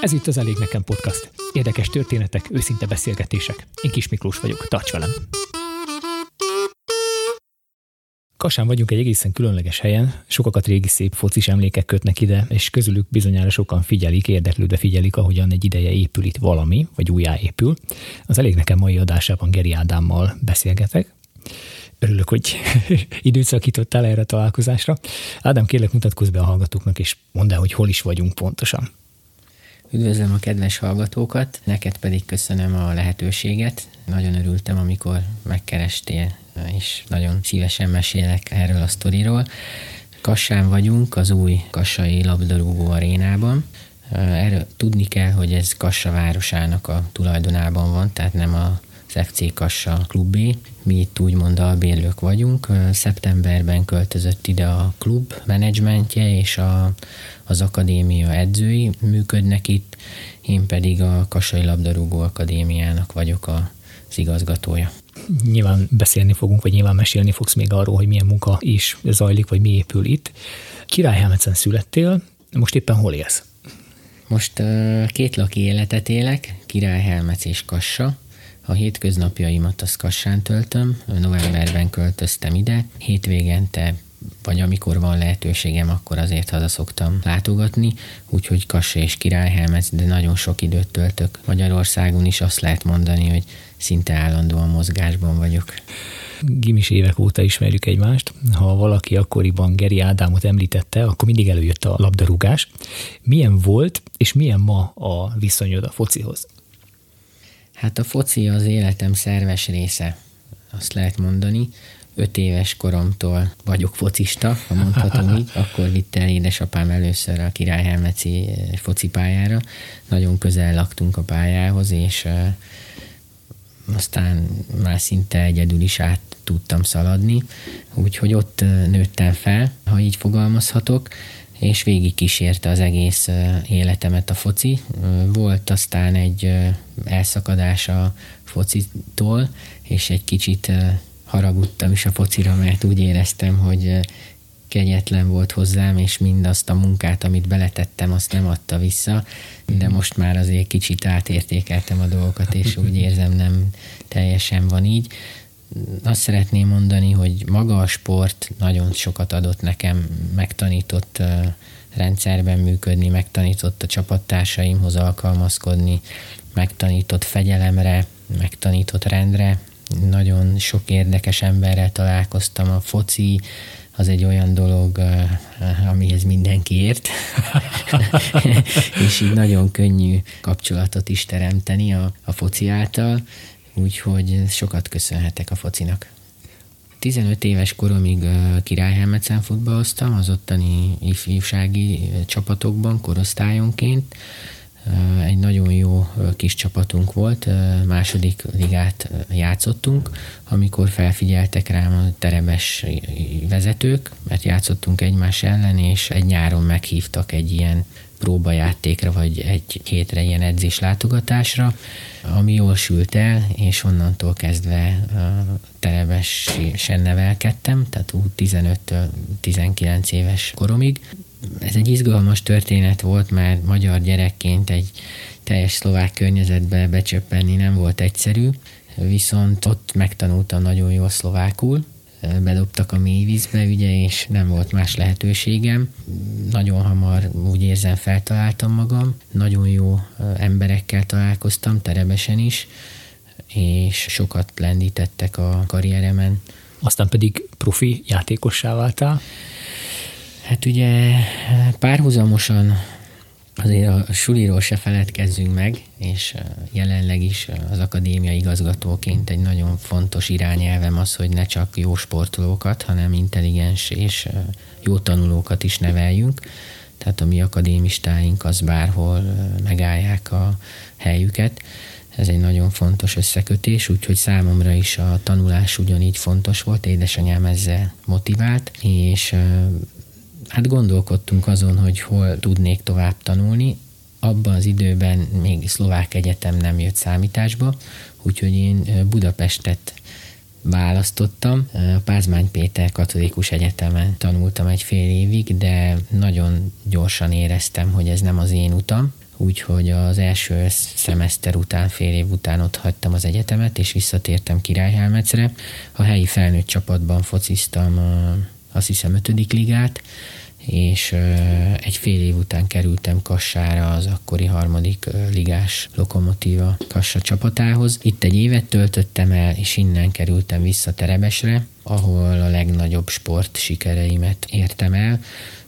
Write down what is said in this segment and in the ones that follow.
Ez itt az Elég Nekem Podcast. Érdekes történetek, őszinte beszélgetések. Én Kis Miklós vagyok, tarts velem! Kasán vagyunk egy egészen különleges helyen, sokakat régi szép focis emlékek kötnek ide, és közülük bizonyára sokan figyelik, érdeklődve figyelik, ahogyan egy ideje épül itt valami, vagy újjáépül. Az elég nekem mai adásában Geri Ádámmal beszélgetek. Örülök, hogy időt szakítottál erre a találkozásra. Ádám, kérlek mutatkozz be a hallgatóknak, és mondd el, hogy hol is vagyunk pontosan. Üdvözlöm a kedves hallgatókat, neked pedig köszönöm a lehetőséget. Nagyon örültem, amikor megkerestél, és nagyon szívesen mesélek erről a sztoriról. Kassán vagyunk, az új Kassai labdarúgó arénában. Erről tudni kell, hogy ez Kassa városának a tulajdonában van, tehát nem a FC Kassa klubé. Mi itt úgymond albérlők vagyunk. Szeptemberben költözött ide a klub menedzsmentje és a, az akadémia edzői működnek itt, én pedig a Kassai Labdarúgó Akadémiának vagyok az igazgatója. Nyilván beszélni fogunk, vagy nyilván mesélni fogsz még arról, hogy milyen munka is zajlik, vagy mi épül itt. Királyhelmecen születtél, most éppen hol élsz? Most két laki életet élek, Királyhelmec és Kassa. A hétköznapjaimat azt Kassán töltöm, novemberben költöztem ide, hétvégente vagy amikor van lehetőségem, akkor azért haza szoktam látogatni, úgyhogy Kassa és Királyhelmec, de nagyon sok időt töltök Magyarországon is, azt lehet mondani, hogy szinte állandóan mozgásban vagyok. Gimis évek óta ismerjük egymást. Ha valaki akkoriban Geri Ádámot említette, akkor mindig előjött a labdarúgás. Milyen volt, és milyen ma a viszonyod a focihoz? Hát a foci az életem szerves része, azt lehet mondani. Öt éves koromtól vagyok focista, ha mondhatom így. Akkor vitte el édesapám először a Királyhelmeci eh, focipályára. Nagyon közel laktunk a pályához, és uh, aztán már szinte egyedül is át tudtam szaladni, úgyhogy ott uh, nőttem fel, ha így fogalmazhatok és végig kísérte az egész életemet a foci. Volt aztán egy elszakadás a focitól, és egy kicsit haragudtam is a focira, mert úgy éreztem, hogy kegyetlen volt hozzám, és mindazt a munkát, amit beletettem, azt nem adta vissza, de most már azért kicsit átértékeltem a dolgokat, és úgy érzem, nem teljesen van így azt szeretném mondani, hogy maga a sport nagyon sokat adott nekem, megtanított rendszerben működni, megtanított a csapattársaimhoz alkalmazkodni, megtanított fegyelemre, megtanított rendre. Nagyon sok érdekes emberrel találkoztam. A foci az egy olyan dolog, amihez mindenki ért, és így nagyon könnyű kapcsolatot is teremteni a, a foci által úgyhogy sokat köszönhetek a focinak. 15 éves koromig Királyhelmetszen futballoztam, az ottani ifjúsági csapatokban, korosztályonként. Egy nagyon jó kis csapatunk volt, második ligát játszottunk, amikor felfigyeltek rám a terebes vezetők, mert játszottunk egymás ellen, és egy nyáron meghívtak egy ilyen próbajátékra, vagy egy hétre ilyen edzés látogatásra, ami jól sült el, és onnantól kezdve terebesen nevelkedtem, tehát úgy 15-19 éves koromig. Ez egy izgalmas történet volt, mert magyar gyerekként egy teljes szlovák környezetbe becsöppenni nem volt egyszerű, viszont ott megtanultam nagyon jól szlovákul, bedobtak a mélyvízbe, ugye, és nem volt más lehetőségem. Nagyon hamar úgy érzem feltaláltam magam, nagyon jó emberekkel találkoztam, terebesen is, és sokat lendítettek a karrieremen. Aztán pedig profi játékossá váltál? Hát ugye párhuzamosan Azért a suliról se feledkezzünk meg, és jelenleg is az akadémia igazgatóként egy nagyon fontos irányelvem az, hogy ne csak jó sportolókat, hanem intelligens és jó tanulókat is neveljünk. Tehát a mi akadémistáink az bárhol megállják a helyüket. Ez egy nagyon fontos összekötés, úgyhogy számomra is a tanulás ugyanígy fontos volt, édesanyám ezzel motivált, és Hát gondolkodtunk azon, hogy hol tudnék tovább tanulni. Abban az időben még szlovák egyetem nem jött számításba, úgyhogy én Budapestet választottam. Pázmány Péter Katolikus Egyetemen tanultam egy fél évig, de nagyon gyorsan éreztem, hogy ez nem az én utam, úgyhogy az első szemeszter után, fél év után ott hagytam az egyetemet, és visszatértem Királyhelmecre. A helyi felnőtt csapatban fociztam azt hiszem ötödik ligát, és egy fél év után kerültem Kassára az akkori harmadik ligás lokomotíva Kassa csapatához. Itt egy évet töltöttem el, és innen kerültem vissza Terebesre, ahol a legnagyobb sport sikereimet értem el.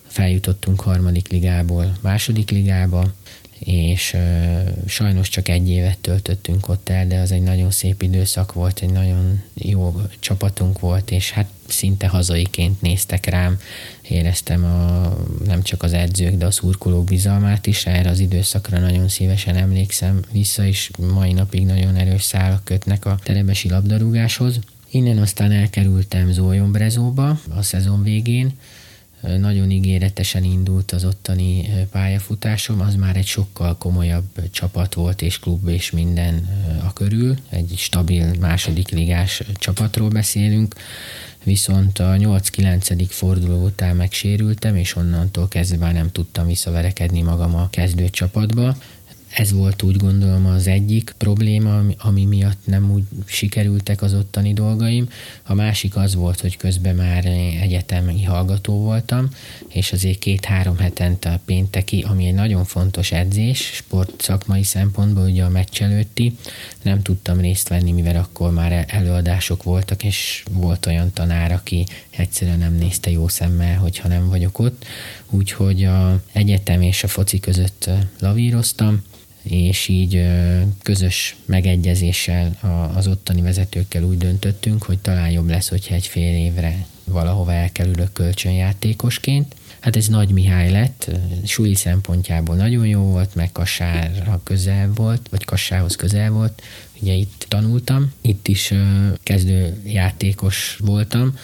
Feljutottunk harmadik ligából második ligába, és uh, sajnos csak egy évet töltöttünk ott el, de az egy nagyon szép időszak volt, egy nagyon jó csapatunk volt, és hát szinte hazaiként néztek rám, éreztem a, nem csak az edzők, de a szurkolók bizalmát is, erre az időszakra nagyon szívesen emlékszem vissza, és mai napig nagyon erős szálak kötnek a terebesi labdarúgáshoz. Innen aztán elkerültem Zólyombrezóba a szezon végén, nagyon ígéretesen indult az ottani pályafutásom, az már egy sokkal komolyabb csapat volt, és klub és minden a körül. Egy stabil második ligás csapatról beszélünk, viszont a 8-9. forduló után megsérültem, és onnantól kezdve már nem tudtam visszaverekedni magam a kezdő csapatba. Ez volt úgy gondolom az egyik probléma, ami miatt nem úgy sikerültek az ottani dolgaim. A másik az volt, hogy közben már egyetemi hallgató voltam, és azért két-három hetente a pénteki, ami egy nagyon fontos edzés, sport szakmai szempontból, ugye a meccs előtti, nem tudtam részt venni, mivel akkor már előadások voltak, és volt olyan tanár, aki egyszerűen nem nézte jó szemmel, hogyha nem vagyok ott. Úgyhogy a egyetem és a foci között lavíroztam, és így közös megegyezéssel az ottani vezetőkkel úgy döntöttünk, hogy talán jobb lesz, hogyha egy fél évre valahova elkerülök kölcsönjátékosként. Hát ez Nagy Mihály lett, súlyi szempontjából nagyon jó volt, meg Kassára közel volt, vagy Kassához közel volt, ugye itt tanultam, itt is kezdő játékos voltam,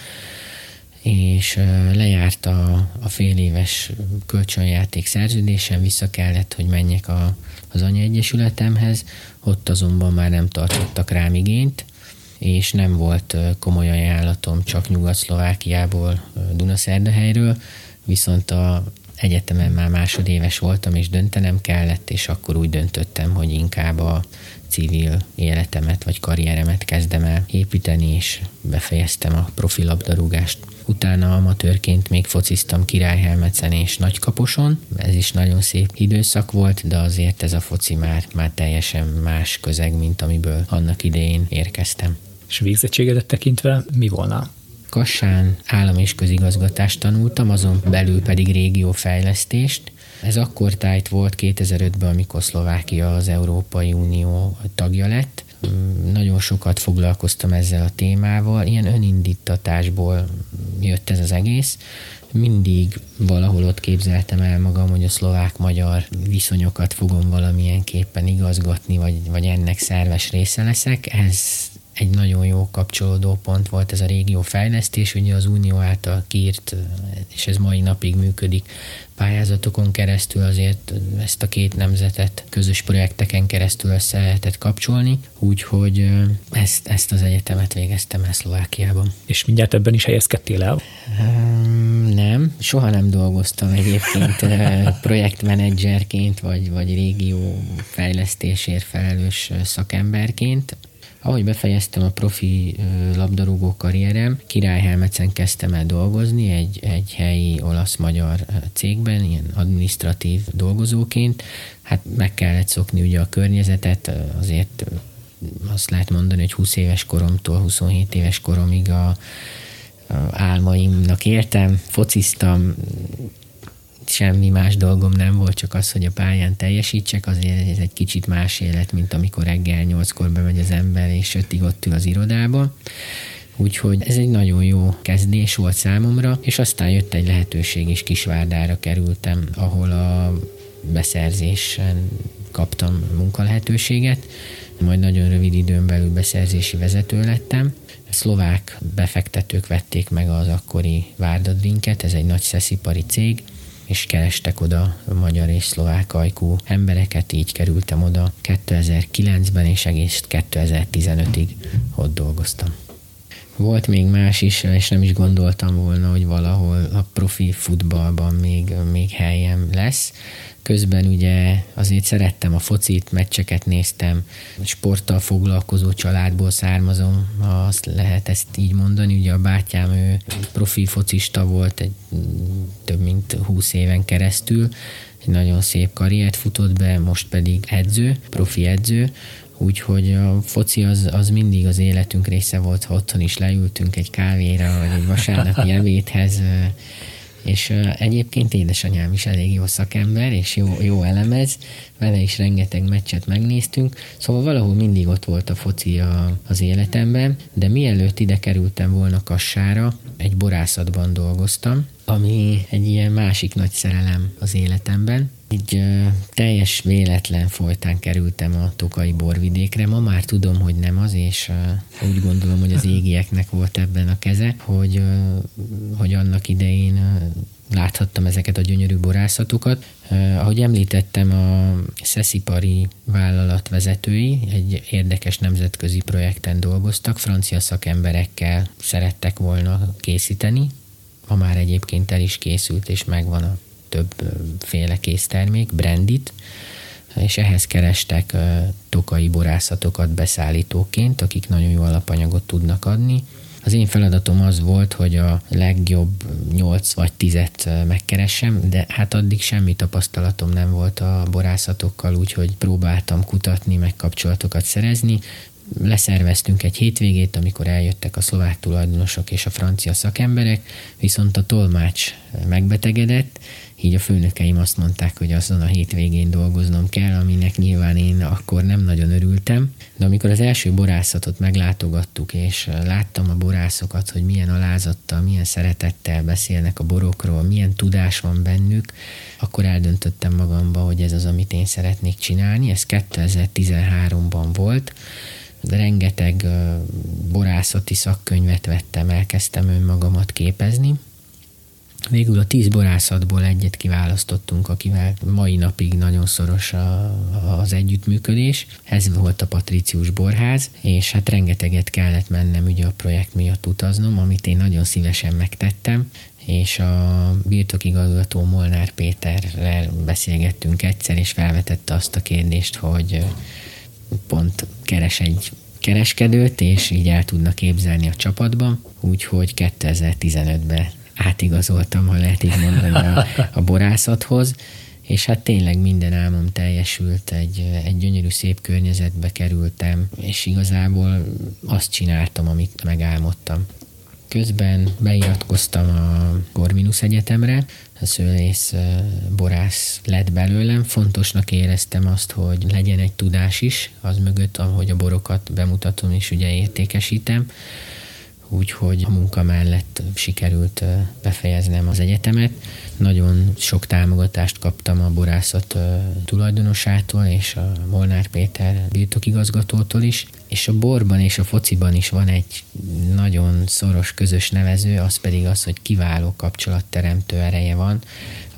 és lejárt a, a fél éves kölcsönjáték szerződésem, vissza kellett, hogy menjek a, az anyaegyesületemhez, ott azonban már nem tartottak rám igényt, és nem volt komoly ajánlatom csak Nyugat-Szlovákiából, Dunaszerdahelyről, viszont a egyetemen már másodéves voltam, és döntenem kellett, és akkor úgy döntöttem, hogy inkább a civil életemet vagy karrieremet kezdem el építeni, és befejeztem a profilabdarúgást. Utána amatőrként még fociztam Királyhelmecen és Nagykaposon. Ez is nagyon szép időszak volt, de azért ez a foci már, már teljesen más közeg, mint amiből annak idején érkeztem. És végzettségedet tekintve mi volna? Kassán állam és közigazgatást tanultam, azon belül pedig régiófejlesztést. Ez akkor tájt volt 2005-ben, amikor Szlovákia az Európai Unió tagja lett. Nagyon sokat foglalkoztam ezzel a témával, ilyen önindítatásból jött ez az egész. Mindig valahol ott képzeltem el magam, hogy a szlovák-magyar viszonyokat fogom valamilyen képpen igazgatni, vagy, vagy ennek szerves része leszek. Ez egy nagyon jó kapcsolódó pont volt ez a régió fejlesztés, ugye az Unió által kiírt, és ez mai napig működik, pályázatokon keresztül azért ezt a két nemzetet közös projekteken keresztül össze lehetett kapcsolni, úgyhogy ezt, ezt az egyetemet végeztem el Szlovákiában. És mindjárt ebben is helyezkedtél el? Nem, soha nem dolgoztam egyébként projektmenedzserként, vagy, vagy régió fejlesztésért felelős szakemberként. Ahogy befejeztem a profi labdarúgó karrierem, Királyhelmecen kezdtem el dolgozni egy, egy helyi olasz-magyar cégben, ilyen administratív dolgozóként. Hát meg kellett szokni ugye a környezetet, azért azt lehet mondani, hogy 20 éves koromtól 27 éves koromig a, a álmaimnak értem, fociztam, semmi más dolgom nem volt, csak az, hogy a pályán teljesítsek, azért ez egy kicsit más élet, mint amikor reggel nyolckor bemegy az ember, és ötig ott ül az irodába. Úgyhogy ez egy nagyon jó kezdés volt számomra, és aztán jött egy lehetőség, és Kisvárdára kerültem, ahol a beszerzésen kaptam munkalehetőséget, majd nagyon rövid időn belül beszerzési vezető lettem. Szlovák befektetők vették meg az akkori Várdadrinket, ez egy nagy szeszipari cég, és kerestek oda magyar és szlovák ajkú embereket, így kerültem oda 2009-ben, és egész 2015-ig ott dolgoztam. Volt még más is, és nem is gondoltam volna, hogy valahol a profi futballban még, még helyem lesz. Közben ugye azért szerettem a focit, meccseket néztem, sporttal foglalkozó családból származom, ha azt lehet ezt így mondani. Ugye a bátyám ő profi focista volt egy több mint 20 éven keresztül, egy nagyon szép karriert futott be, most pedig edző, profi edző, úgyhogy a foci az, az mindig az életünk része volt, ha otthon is leültünk egy kávéra, vagy egy vasárnapi ebédhez, és egyébként édesanyám is elég jó szakember, és jó, jó elemez, vele is rengeteg meccset megnéztünk, szóval valahol mindig ott volt a foci a, az életemben, de mielőtt ide kerültem volna Kassára, egy borászatban dolgoztam, ami egy ilyen másik nagy szerelem az életemben, egy ö, teljes véletlen folytán kerültem a Tokai borvidékre. Ma már tudom, hogy nem az, és ö, úgy gondolom, hogy az égieknek volt ebben a keze, hogy, ö, hogy annak idején ö, láthattam ezeket a gyönyörű borászatokat. Ahogy említettem, a Szeszipari vállalat vezetői egy érdekes nemzetközi projekten dolgoztak, francia szakemberekkel szerettek volna készíteni, ha már egyébként el is készült, és megvan a többféle késztermék, brandit, és ehhez kerestek tokai borászatokat beszállítóként, akik nagyon jó alapanyagot tudnak adni. Az én feladatom az volt, hogy a legjobb 8 vagy 10-et megkeressem, de hát addig semmi tapasztalatom nem volt a borászatokkal, úgyhogy próbáltam kutatni, meg kapcsolatokat szerezni leszerveztünk egy hétvégét, amikor eljöttek a szlovák tulajdonosok és a francia szakemberek, viszont a tolmács megbetegedett, így a főnökeim azt mondták, hogy azon a hétvégén dolgoznom kell, aminek nyilván én akkor nem nagyon örültem. De amikor az első borászatot meglátogattuk, és láttam a borászokat, hogy milyen alázattal, milyen szeretettel beszélnek a borokról, milyen tudás van bennük, akkor eldöntöttem magamba, hogy ez az, amit én szeretnék csinálni. Ez 2013-ban volt, de rengeteg borászati szakkönyvet vettem, elkezdtem önmagamat képezni. Végül a tíz borászatból egyet kiválasztottunk, akivel mai napig nagyon szoros a, az együttműködés. Ez volt a Patricius Borház, és hát rengeteget kellett mennem ugye a projekt miatt utaznom, amit én nagyon szívesen megtettem, és a birtokigazgató Molnár Péterrel beszélgettünk egyszer, és felvetette azt a kérdést, hogy pont keres egy kereskedőt, és így el tudna képzelni a csapatba, úgyhogy 2015-ben átigazoltam, ha lehet így mondani a, a borászathoz, és hát tényleg minden álmom teljesült, egy, egy gyönyörű szép környezetbe kerültem, és igazából azt csináltam, amit megálmodtam. Közben beiratkoztam a Corvinus Egyetemre, a szőlész borász lett belőlem. Fontosnak éreztem azt, hogy legyen egy tudás is, az mögött, ahogy a borokat bemutatom és ugye értékesítem. Úgyhogy a munka mellett sikerült befejeznem az egyetemet. Nagyon sok támogatást kaptam a borászat tulajdonosától és a Molnár Péter birtokigazgatótól is, és a borban és a fociban is van egy nagyon szoros közös nevező, az pedig az, hogy kiváló kapcsolatteremtő ereje van.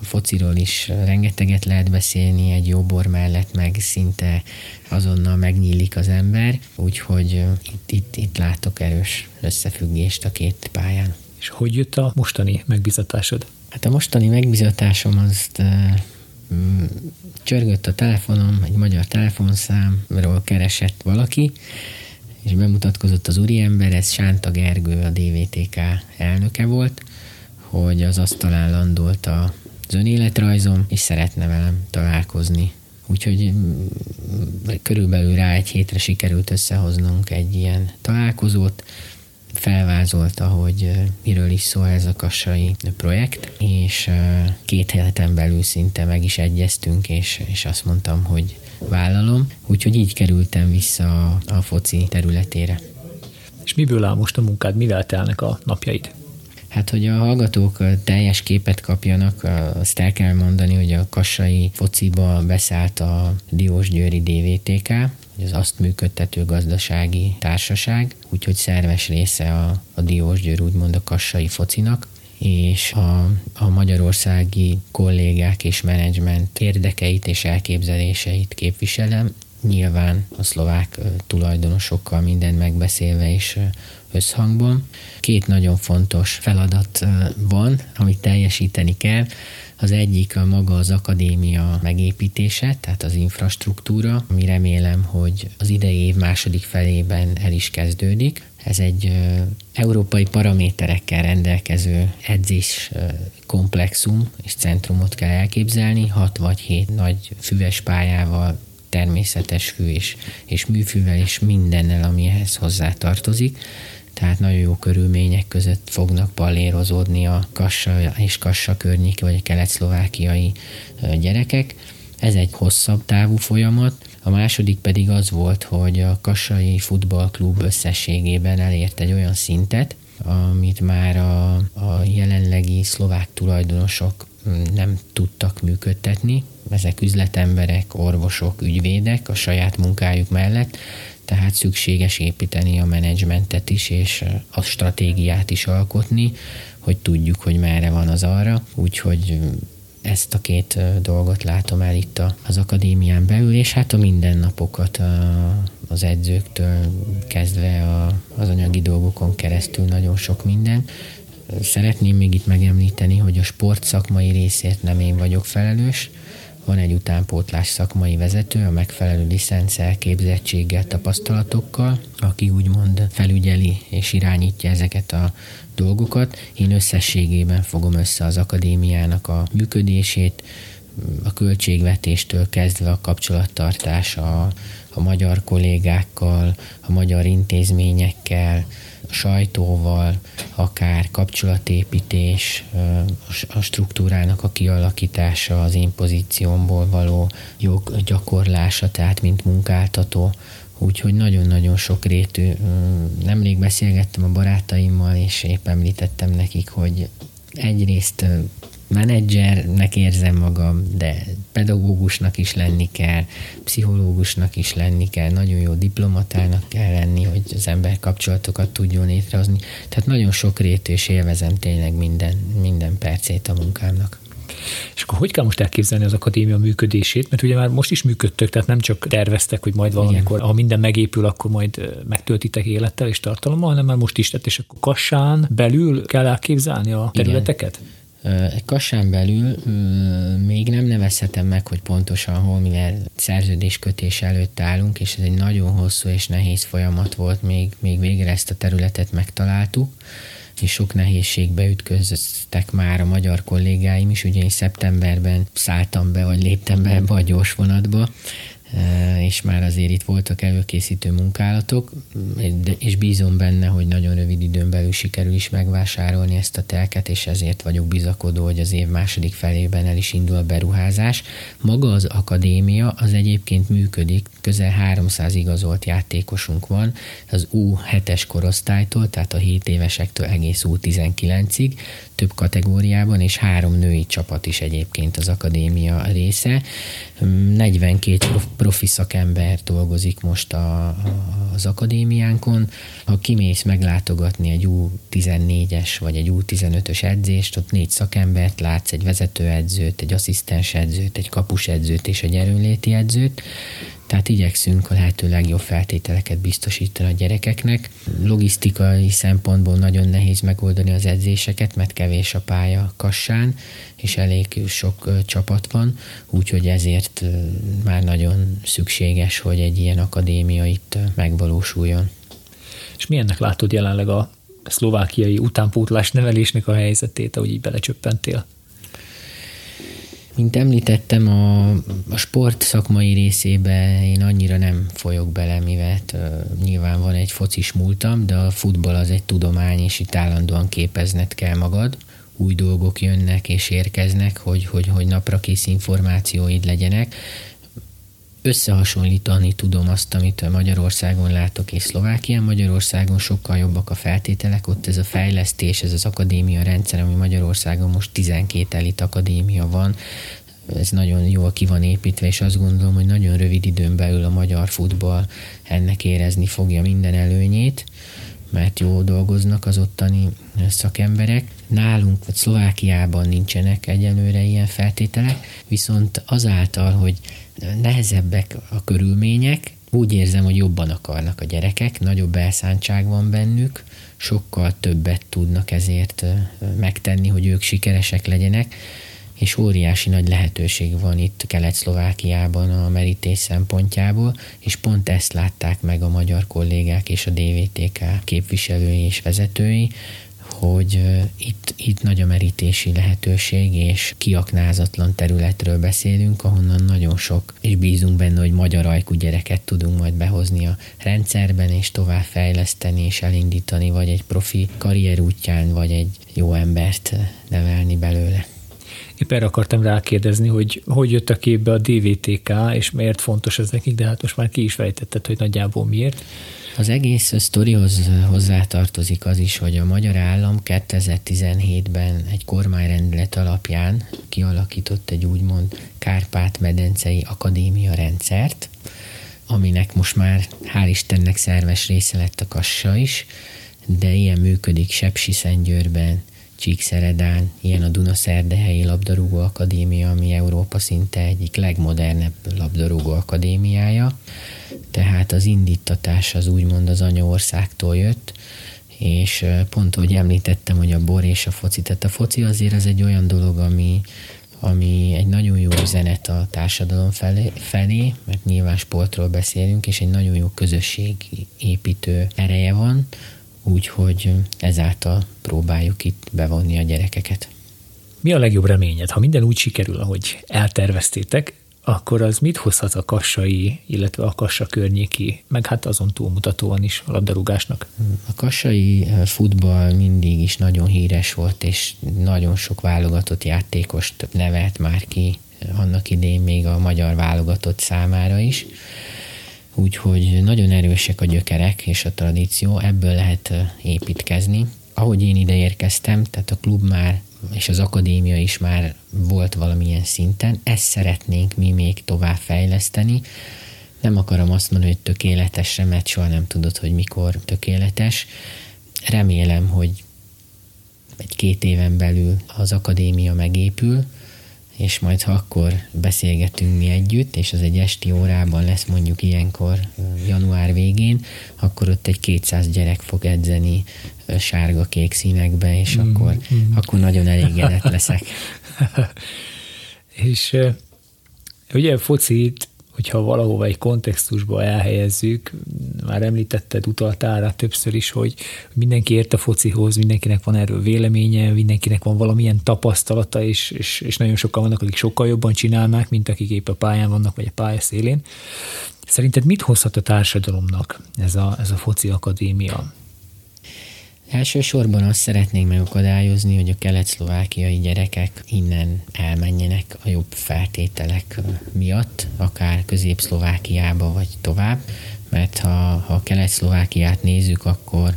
A fociról is rengeteget lehet beszélni, egy jó bor mellett meg szinte azonnal megnyílik az ember, úgyhogy itt, itt, itt látok erős összefüggést a két pályán. És hogy jött a mostani megbizatásod? Hát a mostani megbizatásom azt mm, csörgött a telefonom, egy magyar telefonszámról keresett valaki, és bemutatkozott az úriember, ez Sánta Gergő, a DVTK elnöke volt, hogy az asztalán landolt az önéletrajzom, és szeretne velem találkozni. Úgyhogy mm, körülbelül rá egy hétre sikerült összehoznunk egy ilyen találkozót, felvázolta, hogy miről is szól ez a kassai projekt, és két héten belül szinte meg is egyeztünk, és, és azt mondtam, hogy vállalom, úgyhogy így kerültem vissza a, a foci területére. És miből áll most a munkád, mivel telnek a napjaid? Hát, hogy a hallgatók teljes képet kapjanak, azt el kell mondani, hogy a kassai fociba beszállt a Diós Győri DVTK, az azt működtető gazdasági társaság, úgyhogy szerves része a, a Diósgyőr úgymond a kassai focinak, és a, a magyarországi kollégák és menedzsment érdekeit és elképzeléseit képviselem, nyilván a szlovák tulajdonosokkal mindent megbeszélve és összhangban. Két nagyon fontos feladat van, amit teljesíteni kell. Az egyik a maga az akadémia megépítése, tehát az infrastruktúra, ami remélem, hogy az idei év második felében el is kezdődik. Ez egy európai paraméterekkel rendelkező edzés komplexum és centrumot kell elképzelni, hat vagy hét nagy füves pályával, természetes fű és, és műfűvel és mindennel, ami ehhez hozzá tartozik tehát nagyon jó körülmények között fognak pallérozódni a Kassa és Kassa környék, vagy a kelet-szlovákiai gyerekek. Ez egy hosszabb távú folyamat. A második pedig az volt, hogy a Kassai Futballklub összességében elért egy olyan szintet, amit már a, a jelenlegi szlovák tulajdonosok nem tudtak működtetni. Ezek üzletemberek, orvosok, ügyvédek a saját munkájuk mellett, tehát szükséges építeni a menedzsmentet is, és a stratégiát is alkotni, hogy tudjuk, hogy merre van az arra. Úgyhogy ezt a két dolgot látom el itt az akadémián belül, és hát a mindennapokat az edzőktől kezdve az anyagi dolgokon keresztül nagyon sok minden. Szeretném még itt megemlíteni, hogy a sport szakmai részért nem én vagyok felelős, van egy utánpótlás szakmai vezető, a megfelelő licenszel, képzettséggel, tapasztalatokkal, aki úgymond felügyeli és irányítja ezeket a dolgokat. Én összességében fogom össze az akadémiának a működését, a költségvetéstől kezdve a kapcsolattartás a, a magyar kollégákkal, a magyar intézményekkel, a sajtóval, akár kapcsolatépítés, a struktúrának a kialakítása, az én pozíciómból való jog gyakorlása, tehát mint munkáltató, úgyhogy nagyon-nagyon sok rétű. Nemrég beszélgettem a barátaimmal, és épp említettem nekik, hogy egyrészt menedzsernek érzem magam, de pedagógusnak is lenni kell, pszichológusnak is lenni kell, nagyon jó diplomatának kell lenni, hogy az ember kapcsolatokat tudjon létrehozni. Tehát nagyon sok rétű, és élvezem tényleg minden, minden percét a munkámnak. És akkor hogy kell most elképzelni az akadémia működését? Mert ugye már most is működtök, tehát nem csak terveztek, hogy majd valamikor, Igen. ha minden megépül, akkor majd megtöltitek élettel és tartalommal, hanem már most is, tehát és akkor kassán belül kell elképzelni a területeket? Igen. Kassán belül még nem nevezhetem meg, hogy pontosan hol, mivel szerződéskötés előtt állunk, és ez egy nagyon hosszú és nehéz folyamat volt, még, még végre ezt a területet megtaláltuk és sok nehézségbe ütköztek már a magyar kollégáim is. Ugye én szeptemberben szálltam be, vagy léptem be ebbe a gyors vonatba, és már azért itt voltak előkészítő munkálatok, és bízom benne, hogy nagyon rövid időn belül sikerül is megvásárolni ezt a telket, és ezért vagyok bizakodó, hogy az év második felében el is indul a beruházás. Maga az akadémia az egyébként működik, közel 300 igazolt játékosunk van, az U7-es korosztálytól, tehát a 7 évesektől egész U19-ig, több kategóriában, és három női csapat is egyébként az akadémia része. 42 profi szakember dolgozik most a, az akadémiánkon. Ha kimész meglátogatni egy U14-es vagy egy U15-ös edzést, ott négy szakembert látsz, egy vezetőedzőt, egy asszisztens edzőt, egy kapusedzőt és egy erőnléti edzőt, tehát igyekszünk a lehető legjobb feltételeket biztosítani a gyerekeknek. Logisztikai szempontból nagyon nehéz megoldani az edzéseket, mert kevés a pálya Kassán, és elég sok csapat van, úgyhogy ezért már nagyon szükséges, hogy egy ilyen akadémia itt megvalósuljon. És milyennek látod jelenleg a szlovákiai utánpótlás nevelésnek a helyzetét, ahogy így belecsöppentél? Mint említettem, a, a sport szakmai részébe én annyira nem folyok bele, mivel nyilván van egy focis múltam, de a futball az egy tudomány, és itt állandóan képezned kell magad. Új dolgok jönnek és érkeznek, hogy, hogy, hogy napra kész információid legyenek összehasonlítani tudom azt, amit Magyarországon látok és Szlovákián. Magyarországon sokkal jobbak a feltételek, ott ez a fejlesztés, ez az akadémia rendszer, ami Magyarországon most 12 elit akadémia van, ez nagyon jól ki van építve, és azt gondolom, hogy nagyon rövid időn belül a magyar futball ennek érezni fogja minden előnyét mert jó dolgoznak az ottani szakemberek. Nálunk, vagy Szlovákiában nincsenek egyelőre ilyen feltételek, viszont azáltal, hogy nehezebbek a körülmények, úgy érzem, hogy jobban akarnak a gyerekek, nagyobb elszántság van bennük, sokkal többet tudnak ezért megtenni, hogy ők sikeresek legyenek, és óriási nagy lehetőség van itt Kelet-Szlovákiában a merítés szempontjából, és pont ezt látták meg a magyar kollégák és a DVTK képviselői és vezetői, hogy itt, itt nagy a merítési lehetőség, és kiaknázatlan területről beszélünk, ahonnan nagyon sok, és bízunk benne, hogy magyar ajkú gyereket tudunk majd behozni a rendszerben, és tovább fejleszteni és elindítani, vagy egy profi karrier útján, vagy egy jó embert nevelni belőle. Épp erre akartam rákérdezni, hogy hogy jött a képbe a DVTK, és miért fontos ez nekik, de hát most már ki is fejtetted, hogy nagyjából miért. Az egész sztorihoz hozzátartozik az is, hogy a magyar állam 2017-ben egy kormányrendelet alapján kialakított egy úgymond Kárpát-medencei akadémia rendszert, aminek most már hál' Istennek szerves része lett a kassa is, de ilyen működik Sepsiszentgyőrben, Csíkszeredán, ilyen a Dunaszerdehelyi Labdarúgó Akadémia, ami Európa szinte egyik legmodernebb labdarúgó akadémiája. Tehát az indítatás az úgymond az anyaországtól jött, és pont, hogy említettem, hogy a bor és a foci, tehát a foci azért az egy olyan dolog, ami, ami egy nagyon jó üzenet a társadalom felé, felé, mert nyilván sportról beszélünk, és egy nagyon jó közösség építő ereje van, úgyhogy ezáltal próbáljuk itt bevonni a gyerekeket. Mi a legjobb reményed? Ha minden úgy sikerül, ahogy elterveztétek, akkor az mit hozhat a kassai, illetve a kassa környéki, meg hát azon túlmutatóan is a labdarúgásnak? A kassai eh, futball mindig is nagyon híres volt, és nagyon sok válogatott játékost nevelt már ki eh, annak idén még a magyar válogatott számára is. Úgyhogy nagyon erősek a gyökerek és a tradíció, ebből lehet eh, építkezni. Ahogy én ide érkeztem, tehát a klub már és az akadémia is már volt valamilyen szinten. Ezt szeretnénk mi még tovább fejleszteni. Nem akarom azt mondani, hogy tökéletesre, mert soha nem tudod, hogy mikor tökéletes. Remélem, hogy egy-két éven belül az akadémia megépül, és majd ha akkor beszélgetünk mi együtt, és az egy esti órában lesz mondjuk ilyenkor január végén, akkor ott egy 200 gyerek fog edzeni sárga-kék színekbe, és mm, akkor, mm. akkor nagyon elégedett leszek. és ugye focit hogyha valahova egy kontextusba elhelyezzük, már említetted, utaltál rá többször is, hogy mindenki ért a focihoz, mindenkinek van erről véleménye, mindenkinek van valamilyen tapasztalata, és, és, és nagyon sokan vannak, akik sokkal jobban csinálnak, mint akik épp a pályán vannak, vagy a pálya szélén. Szerinted mit hozhat a társadalomnak ez a, ez a foci akadémia? Elsősorban azt szeretnénk megakadályozni, hogy a kelet-szlovákiai gyerekek innen elmenjenek a jobb feltételek miatt, akár közép-szlovákiába vagy tovább, mert ha, ha kelet-szlovákiát nézzük, akkor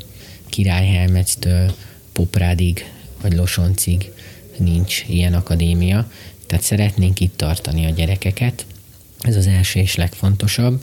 Királyhelmectől Poprádig vagy Losoncig nincs ilyen akadémia, tehát szeretnénk itt tartani a gyerekeket, ez az első és legfontosabb.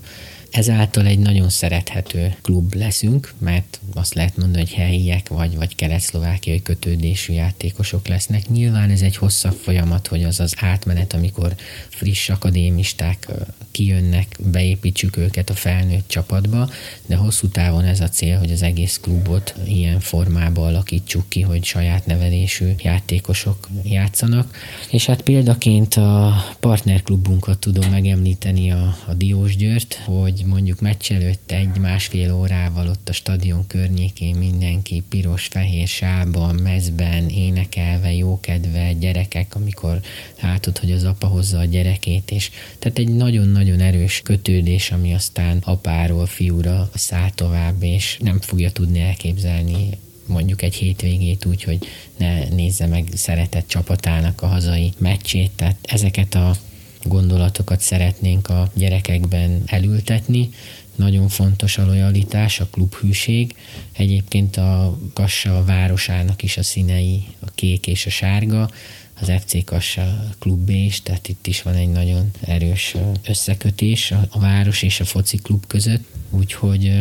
Ezáltal egy nagyon szerethető klub leszünk, mert azt lehet mondani, hogy helyiek vagy, vagy kelet-szlovákiai kötődésű játékosok lesznek. Nyilván ez egy hosszabb folyamat, hogy az az átmenet, amikor friss akadémisták kijönnek, beépítsük őket a felnőtt csapatba, de hosszú távon ez a cél, hogy az egész klubot ilyen formába alakítsuk ki, hogy saját nevelésű játékosok játszanak. És hát példaként a partnerklubunkat tudom megemlíteni a, a Diós Győrt, hogy mondjuk meccs előtt egy-másfél órával ott a stadion környékén mindenki piros, fehér sálban, mezben, énekelve, jókedve, gyerekek, amikor látod, hogy az apa hozza a gyerekét, és tehát egy nagyon-nagyon erős kötődés, ami aztán apáról fiúra száll tovább, és nem fogja tudni elképzelni mondjuk egy hétvégét úgy, hogy ne nézze meg szeretett csapatának a hazai meccsét. Tehát ezeket a gondolatokat szeretnénk a gyerekekben elültetni. Nagyon fontos a lojalitás, a klubhűség. Egyébként a Kassa városának is a színei, a kék és a sárga, az FC Kassa klubé is, tehát itt is van egy nagyon erős összekötés a város és a foci klub között. Úgyhogy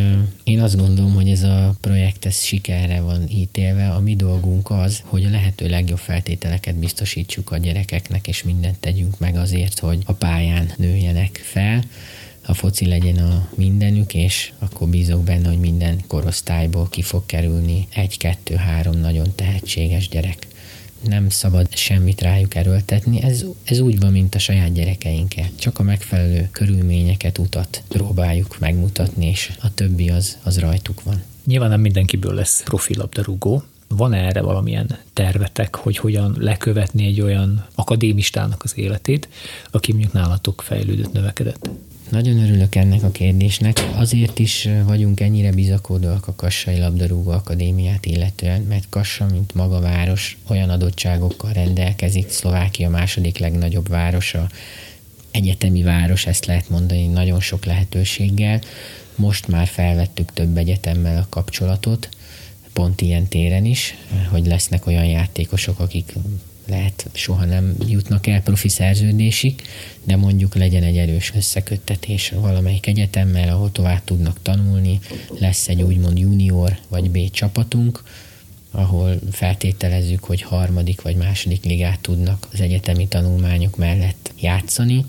én azt gondolom, hogy ez a projekt ez sikerre van ítélve. A mi dolgunk az, hogy a lehető legjobb feltételeket biztosítsuk a gyerekeknek, és mindent tegyünk meg azért, hogy a pályán nőjenek fel a foci legyen a mindenük, és akkor bízok benne, hogy minden korosztályból ki fog kerülni egy-kettő-három nagyon tehetséges gyerek. Nem szabad semmit rájuk erőltetni, ez, ez úgy van, mint a saját gyerekeinkkel. Csak a megfelelő körülményeket, utat próbáljuk megmutatni, és a többi az, az rajtuk van. Nyilván nem mindenkiből lesz profilabdarúgó, van-e erre valamilyen tervetek, hogy hogyan lekövetni egy olyan akadémistának az életét, aki mondjuk nálatok fejlődött, növekedett? Nagyon örülök ennek a kérdésnek. Azért is vagyunk ennyire bizakodóak a Kassai Labdarúgó Akadémiát illetően, mert Kassa, mint maga város, olyan adottságokkal rendelkezik, Szlovákia második legnagyobb városa, egyetemi város, ezt lehet mondani, nagyon sok lehetőséggel. Most már felvettük több egyetemmel a kapcsolatot, pont ilyen téren is, hogy lesznek olyan játékosok, akik lehet soha nem jutnak el profi szerződésig, de mondjuk legyen egy erős összeköttetés valamelyik egyetemmel, ahol tovább tudnak tanulni, lesz egy úgymond junior vagy B csapatunk, ahol feltételezzük, hogy harmadik vagy második ligát tudnak az egyetemi tanulmányok mellett játszani,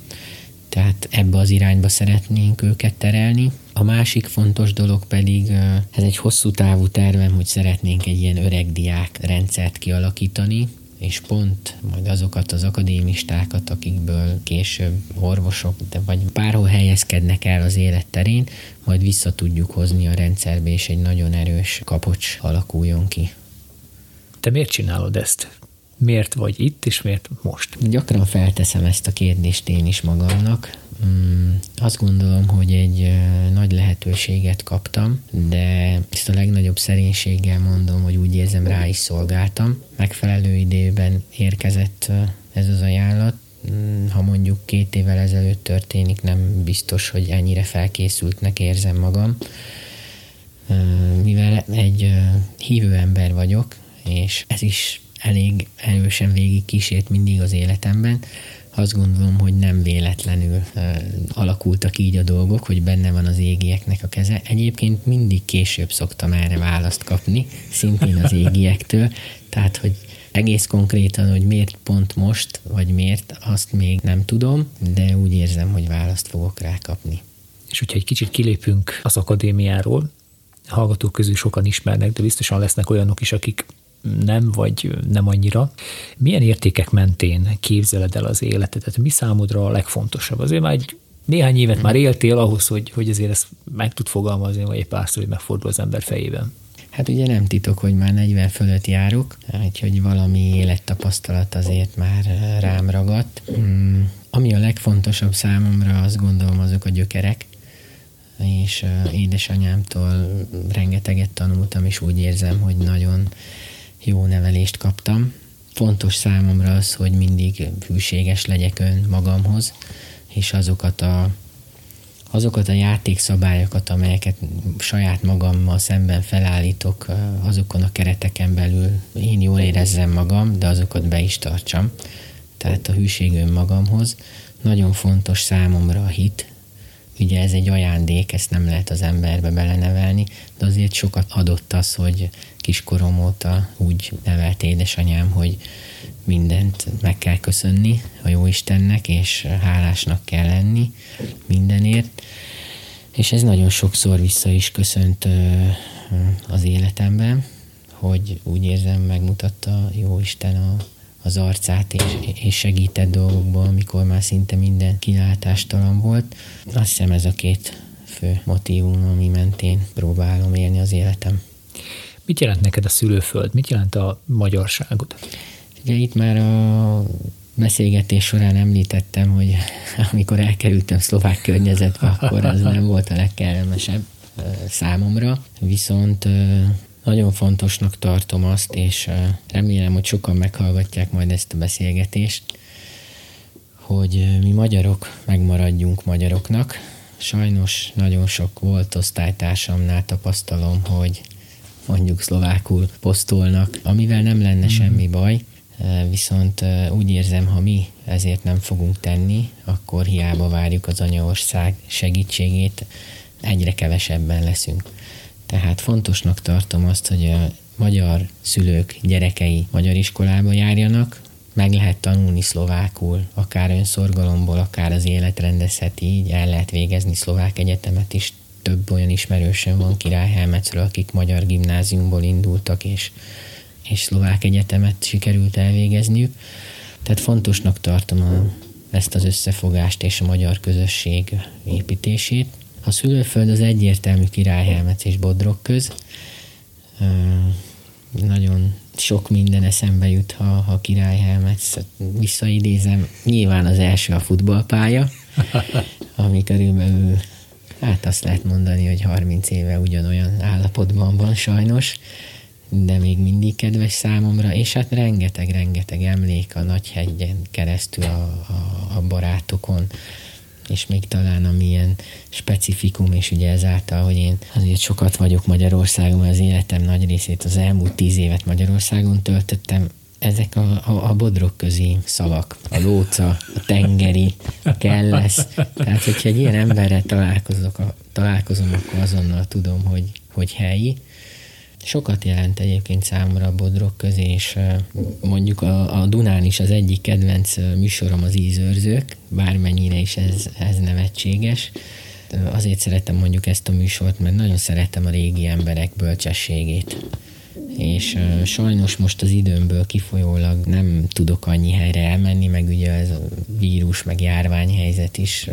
tehát ebbe az irányba szeretnénk őket terelni. A másik fontos dolog pedig, ez egy hosszú távú tervem, hogy szeretnénk egy ilyen öreg diák rendszert kialakítani, és pont majd azokat az akadémistákat, akikből később orvosok, de vagy bárhol helyezkednek el az élet terén, majd vissza tudjuk hozni a rendszerbe, és egy nagyon erős kapocs alakuljon ki. Te miért csinálod ezt? Miért vagy itt, és miért most? Gyakran felteszem ezt a kérdést én is magamnak. Mm, azt gondolom, hogy egy nagy lehetőséget kaptam, de ezt a legnagyobb szerénységgel mondom, hogy úgy érzem, rá is szolgáltam. Megfelelő időben érkezett ez az ajánlat, mm, ha mondjuk két évvel ezelőtt történik, nem biztos, hogy ennyire felkészültnek érzem magam. Mivel egy hívő ember vagyok, és ez is elég erősen végig kísért mindig az életemben, azt gondolom, hogy nem véletlenül alakultak így a dolgok, hogy benne van az égieknek a keze. Egyébként mindig később szoktam erre választ kapni, szintén az égiektől, tehát, hogy egész konkrétan, hogy miért pont most, vagy miért, azt még nem tudom, de úgy érzem, hogy választ fogok rá kapni. És hogyha egy kicsit kilépünk az akadémiáról, hallgatók közül sokan ismernek, de biztosan lesznek olyanok is, akik nem, vagy nem annyira. Milyen értékek mentén képzeled el az életedet? Mi számodra a legfontosabb? Azért már egy néhány évet már éltél ahhoz, hogy, hogy azért ezt meg tud fogalmazni, vagy egy párszor, hogy megfordul az ember fejében. Hát ugye nem titok, hogy már 40 fölött járok, úgyhogy valami élettapasztalat azért már rám ragadt. Hmm. Ami a legfontosabb számomra, azt gondolom, azok a gyökerek, és édesanyámtól rengeteget tanultam, és úgy érzem, hogy nagyon jó nevelést kaptam. Fontos számomra az, hogy mindig hűséges legyek ön magamhoz, és azokat a, azokat a játékszabályokat, amelyeket saját magammal szemben felállítok, azokon a kereteken belül én jól érezzem magam, de azokat be is tartsam. Tehát a hűség önmagamhoz. Nagyon fontos számomra a hit, Ugye ez egy ajándék, ezt nem lehet az emberbe belenevelni, de azért sokat adott az, hogy kiskorom óta úgy nevelt édesanyám, hogy mindent meg kell köszönni a jó Istennek, és hálásnak kell lenni mindenért. És ez nagyon sokszor vissza is köszönt az életemben, hogy úgy érzem, megmutatta jó Isten a az arcát, és, és segített dolgokból, amikor már szinte minden kilátástalan volt. Azt hiszem ez a két fő motivum, ami mentén próbálom élni az életem. Mit jelent neked a szülőföld? Mit jelent a magyarságod? Ugye itt már a beszélgetés során említettem, hogy amikor elkerültem szlovák környezetbe, akkor az nem volt a legkellemesebb számomra. Viszont nagyon fontosnak tartom azt, és remélem, hogy sokan meghallgatják majd ezt a beszélgetést, hogy mi magyarok megmaradjunk magyaroknak. Sajnos nagyon sok volt osztálytársamnál tapasztalom, hogy mondjuk szlovákul posztolnak, amivel nem lenne mm. semmi baj, Viszont úgy érzem, ha mi ezért nem fogunk tenni, akkor hiába várjuk az anyaország segítségét, egyre kevesebben leszünk. Tehát fontosnak tartom azt, hogy a magyar szülők gyerekei magyar iskolába járjanak, meg lehet tanulni szlovákul, akár önszorgalomból, akár az élet rendezheti így, el lehet végezni szlovák egyetemet is. Több olyan ismerősöm van Királyhelmecről, akik magyar gimnáziumból indultak, és, és szlovák egyetemet sikerült elvégezniük. Tehát fontosnak tartom a, ezt az összefogást és a magyar közösség építését. A szülőföld az egyértelmű Királyhelmec és Bodrog köz. Nagyon sok minden eszembe jut, ha, ha királyhelmet visszaidézem. Nyilván az első a futballpálya, ami körülbelül, hát azt lehet mondani, hogy 30 éve ugyanolyan állapotban van sajnos, de még mindig kedves számomra, és hát rengeteg-rengeteg emlék a Nagyhegyen keresztül a, a, a barátokon, és még talán amilyen specifikum, és ugye ezáltal, hogy én azért sokat vagyok Magyarországon, az életem nagy részét az elmúlt tíz évet Magyarországon töltöttem, ezek a, a, a bodrok közi szavak, a lóca, a tengeri, a kellesz. Tehát, hogyha egy ilyen emberrel találkozok, a, találkozom, akkor azonnal tudom, hogy, hogy helyi. Sokat jelent egyébként számomra a bodrok közé, és mondjuk a, a Dunán is az egyik kedvenc műsorom az ízőrzők, bármennyire is ez, ez nevetséges. Azért szeretem mondjuk ezt a műsort, mert nagyon szeretem a régi emberek bölcsességét. És sajnos most az időmből kifolyólag nem tudok annyi helyre elmenni, meg ugye ez a vírus, meg járványhelyzet is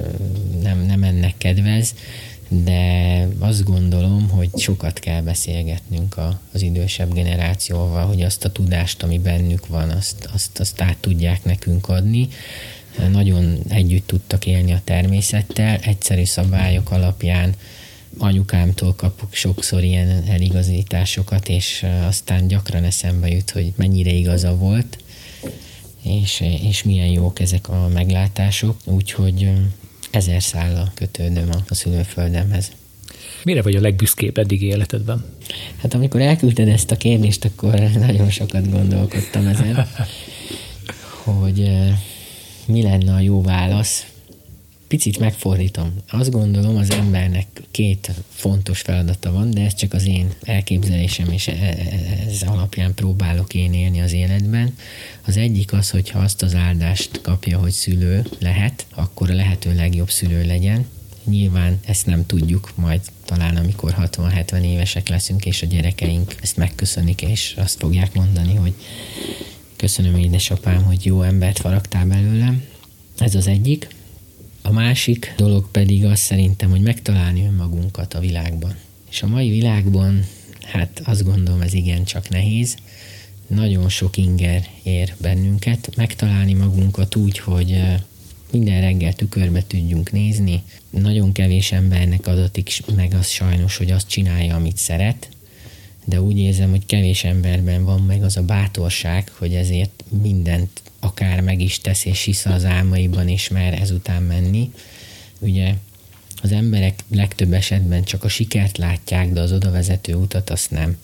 nem, nem ennek kedvez, de azt gondolom, hogy sokat kell beszélgetnünk a, az idősebb generációval, hogy azt a tudást, ami bennük van, azt, azt, azt át tudják nekünk adni. Nagyon együtt tudtak élni a természettel, egyszerű szabályok alapján anyukámtól kapok sokszor ilyen eligazításokat, és aztán gyakran eszembe jut, hogy mennyire igaza volt, és, és milyen jók ezek a meglátások, úgyhogy ezer szállal kötődöm a szülőföldemhez. Mire vagy a legbüszkébb eddig életedben? Hát amikor elküldted ezt a kérdést, akkor nagyon sokat gondolkodtam ezen, hogy mi lenne a jó válasz. Picit megfordítom. Azt gondolom, az embernek két fontos feladata van, de ez csak az én elképzelésem, és e, e, ez alapján próbálok én élni az életben. Az egyik az, hogyha azt az áldást kapja, hogy szülő lehet, akkor a lehető legjobb szülő legyen. Nyilván ezt nem tudjuk, majd talán amikor 60-70 évesek leszünk, és a gyerekeink ezt megköszönik, és azt fogják mondani, hogy köszönöm édesapám, hogy jó embert faragtál belőlem. Ez az egyik. A másik dolog pedig az szerintem, hogy megtalálni önmagunkat a világban. És a mai világban, hát azt gondolom, ez igen csak nehéz. Nagyon sok inger ér bennünket. Megtalálni magunkat úgy, hogy minden reggel tükörbe tudjunk nézni. Nagyon kevés embernek adatik meg az sajnos, hogy azt csinálja, amit szeret, de úgy érzem, hogy kevés emberben van meg az a bátorság, hogy ezért mindent akár meg is tesz, és hisz az álmaiban, és mer ezután menni. Ugye az emberek legtöbb esetben csak a sikert látják, de az oda vezető utat azt nem.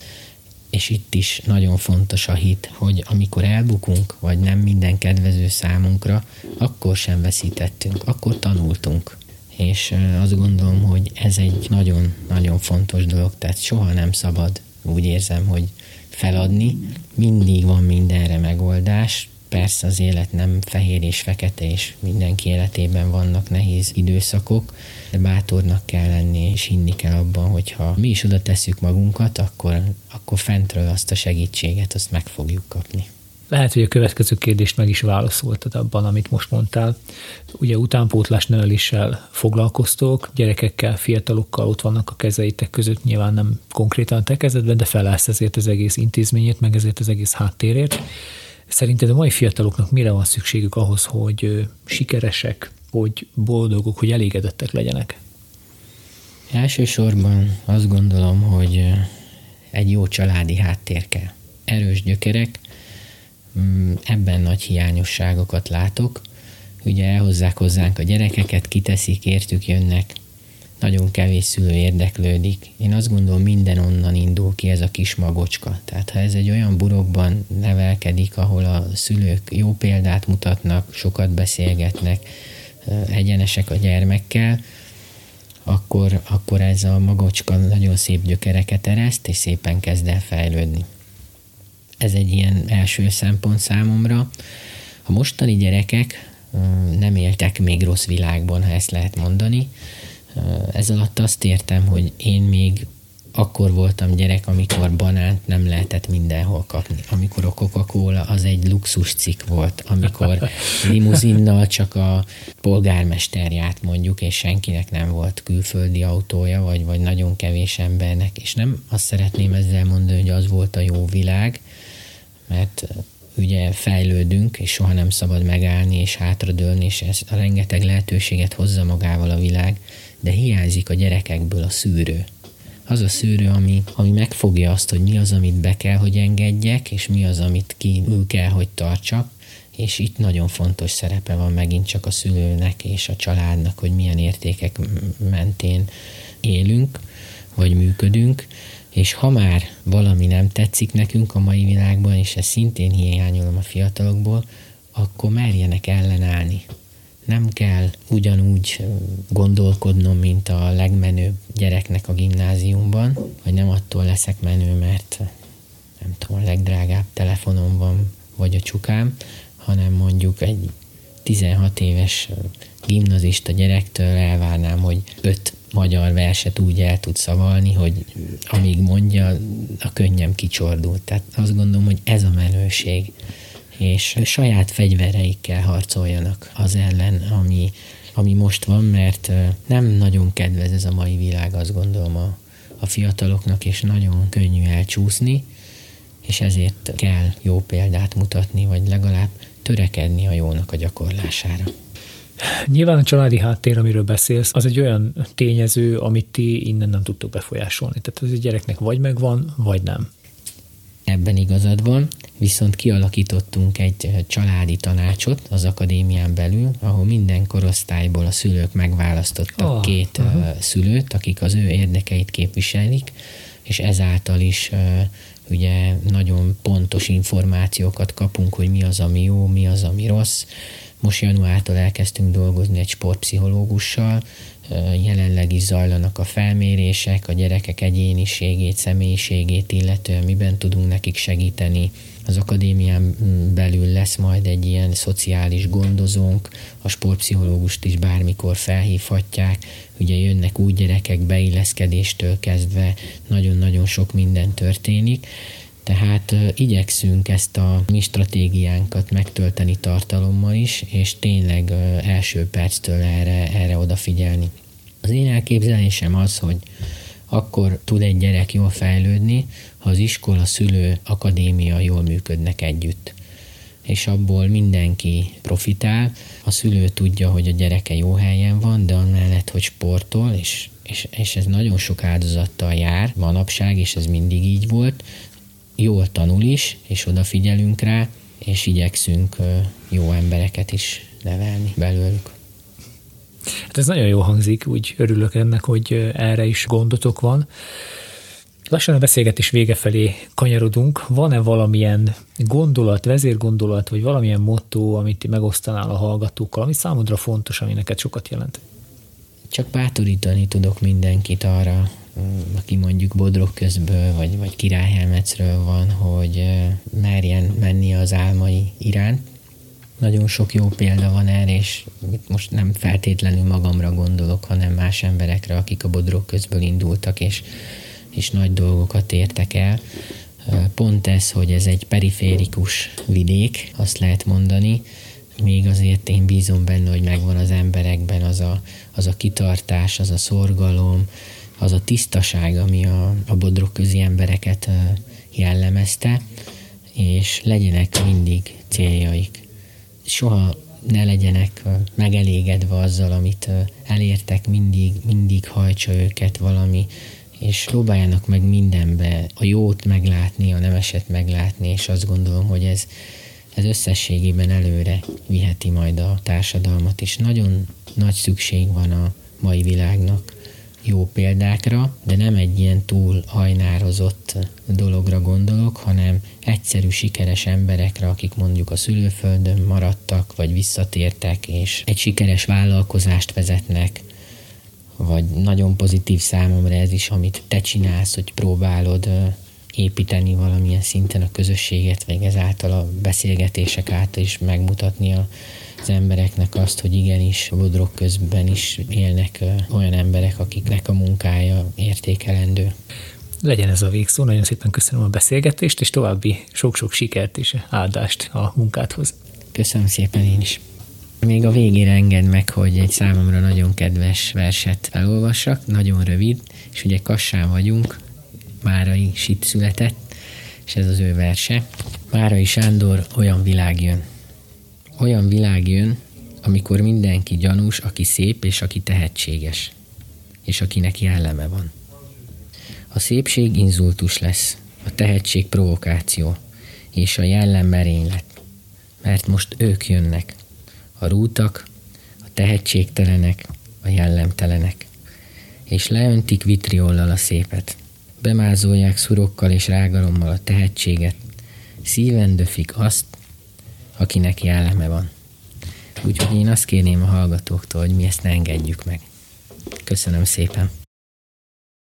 És itt is nagyon fontos a hit, hogy amikor elbukunk, vagy nem minden kedvező számunkra, akkor sem veszítettünk, akkor tanultunk. És azt gondolom, hogy ez egy nagyon-nagyon fontos dolog, tehát soha nem szabad úgy érzem, hogy feladni. Mindig van mindenre megoldás, persze az élet nem fehér és fekete, és mindenki életében vannak nehéz időszakok, de bátornak kell lenni, és hinni kell abban, hogyha mi is oda tesszük magunkat, akkor, akkor fentről azt a segítséget, azt meg fogjuk kapni. Lehet, hogy a következő kérdést meg is válaszoltad abban, amit most mondtál. Ugye utánpótlás neveléssel foglalkoztok, gyerekekkel, fiatalokkal ott vannak a kezeitek között, nyilván nem konkrétan te kezedben, de felállsz ezért az egész intézményét, meg ezért az egész háttérért. Szerinted a mai fiataloknak mire van szükségük ahhoz, hogy sikeresek, hogy boldogok, hogy elégedettek legyenek? Elsősorban azt gondolom, hogy egy jó családi háttér kell. Erős gyökerek, Mm, ebben nagy hiányosságokat látok. Ugye elhozzák hozzánk a gyerekeket, kiteszik, értük jönnek, nagyon kevés szülő érdeklődik. Én azt gondolom, minden onnan indul ki ez a kis magocska. Tehát ha ez egy olyan burokban nevelkedik, ahol a szülők jó példát mutatnak, sokat beszélgetnek, egyenesek a gyermekkel, akkor, akkor ez a magocska nagyon szép gyökereket ereszt, és szépen kezd el fejlődni. Ez egy ilyen első szempont számomra. A mostani gyerekek nem éltek még rossz világban, ha ezt lehet mondani. Ez alatt azt értem, hogy én még akkor voltam gyerek, amikor banánt nem lehetett mindenhol kapni. Amikor a Coca-Cola az egy luxus cikk volt, amikor limuzinnal csak a polgármester járt mondjuk, és senkinek nem volt külföldi autója, vagy, vagy nagyon kevés embernek. És nem azt szeretném ezzel mondani, hogy az volt a jó világ, mert ugye fejlődünk, és soha nem szabad megállni és hátradőlni, és ez a rengeteg lehetőséget hozza magával a világ, de hiányzik a gyerekekből a szűrő. Az a szűrő, ami, ami megfogja azt, hogy mi az, amit be kell, hogy engedjek, és mi az, amit ki kell, hogy tartsak, és itt nagyon fontos szerepe van megint csak a szülőnek és a családnak, hogy milyen értékek mentén élünk, vagy működünk, és ha már valami nem tetszik nekünk a mai világban, és ezt szintén hiányolom a fiatalokból, akkor merjenek ellenállni. Nem kell ugyanúgy gondolkodnom, mint a legmenőbb gyereknek a gimnáziumban, vagy nem attól leszek menő, mert nem tudom, a legdrágább telefonom van, vagy a csukám, hanem mondjuk egy 16 éves gimnazista gyerektől elvárnám, hogy öt magyar verset úgy el tud szavalni, hogy amíg mondja, a könnyem kicsordult. Tehát azt gondolom, hogy ez a menőség. És saját fegyvereikkel harcoljanak az ellen, ami, ami most van, mert nem nagyon kedvez ez a mai világ, azt gondolom a, a fiataloknak, és nagyon könnyű elcsúszni, és ezért kell jó példát mutatni, vagy legalább törekedni a jónak a gyakorlására. Nyilván a családi háttér, amiről beszélsz, az egy olyan tényező, amit ti innen nem tudtok befolyásolni. Tehát az egy gyereknek vagy megvan, vagy nem. Ebben igazad van, viszont kialakítottunk egy családi tanácsot az akadémián belül, ahol minden korosztályból a szülők megválasztottak oh, két uh-huh. szülőt, akik az ő érdekeit képviselik, és ezáltal is ugye nagyon pontos információkat kapunk, hogy mi az, ami jó, mi az, ami rossz, most januártól elkezdtünk dolgozni egy sportpszichológussal, jelenleg is zajlanak a felmérések, a gyerekek egyéniségét, személyiségét, illetően miben tudunk nekik segíteni. Az akadémián belül lesz majd egy ilyen szociális gondozónk, a sportpszichológust is bármikor felhívhatják, ugye jönnek úgy gyerekek beilleszkedéstől kezdve, nagyon-nagyon sok minden történik, tehát igyekszünk ezt a mi stratégiánkat megtölteni tartalommal is, és tényleg első perctől erre, erre odafigyelni. Az én elképzelésem az, hogy akkor tud egy gyerek jól fejlődni, ha az iskola, szülő, akadémia jól működnek együtt. És abból mindenki profitál, a szülő tudja, hogy a gyereke jó helyen van, de amellett, hogy sportol, és, és, és ez nagyon sok áldozattal jár manapság, és ez mindig így volt, jól tanul is, és odafigyelünk rá, és igyekszünk jó embereket is nevelni belőlük. Hát ez nagyon jó hangzik, úgy örülök ennek, hogy erre is gondotok van. Lassan a beszélgetés vége felé kanyarodunk. Van-e valamilyen gondolat, vezérgondolat, vagy valamilyen motto, amit megosztanál a hallgatókkal, ami számodra fontos, ami neked sokat jelent? Csak bátorítani tudok mindenkit arra, aki mondjuk Bodrog közből, vagy, vagy Királyhelmecről van, hogy merjen menni az álmai iránt. Nagyon sok jó példa van erre, és most nem feltétlenül magamra gondolok, hanem más emberekre, akik a Bodrog közből indultak, és, és nagy dolgokat értek el. Pont ez, hogy ez egy periférikus vidék, azt lehet mondani, még azért én bízom benne, hogy megvan az emberekben az a, az a kitartás, az a szorgalom, az a tisztaság, ami a, a bodrok közi embereket jellemezte, és legyenek mindig céljaik. Soha ne legyenek megelégedve azzal, amit elértek, mindig, mindig hajtsa őket valami, és próbáljanak meg mindenbe a jót meglátni, a nemeset meglátni, és azt gondolom, hogy ez, ez összességében előre viheti majd a társadalmat, és nagyon nagy szükség van a mai világnak jó példákra, de nem egy ilyen túl hajnározott dologra gondolok, hanem egyszerű, sikeres emberekre, akik mondjuk a szülőföldön maradtak, vagy visszatértek, és egy sikeres vállalkozást vezetnek, vagy nagyon pozitív számomra ez is, amit te csinálsz, hogy próbálod építeni valamilyen szinten a közösséget, vagy ezáltal a beszélgetések által is megmutatni az embereknek azt, hogy igenis bodrok közben is élnek olyan emberek, akiknek a munkája értékelendő. Legyen ez a végszó, nagyon szépen köszönöm a beszélgetést, és további sok-sok sikert és áldást a munkádhoz. Köszönöm szépen én is. Még a végére enged meg, hogy egy számomra nagyon kedves verset felolvassak, nagyon rövid, és ugye Kassán vagyunk, Márai Sit született, és ez az ő verse. Márai Sándor, olyan világ jön. Olyan világ jön, amikor mindenki gyanús, aki szép és aki tehetséges, és akinek jelleme van. A szépség inzultus lesz, a tehetség provokáció, és a jellem merénylet, mert most ők jönnek, a rútak, a tehetségtelenek, a jellemtelenek, és leöntik vitriollal a szépet, bemázolják szurokkal és rágalommal a tehetséget, szíven döfik azt, akinek jelleme van. Úgyhogy én azt kérném a hallgatóktól, hogy mi ezt ne engedjük meg. Köszönöm szépen!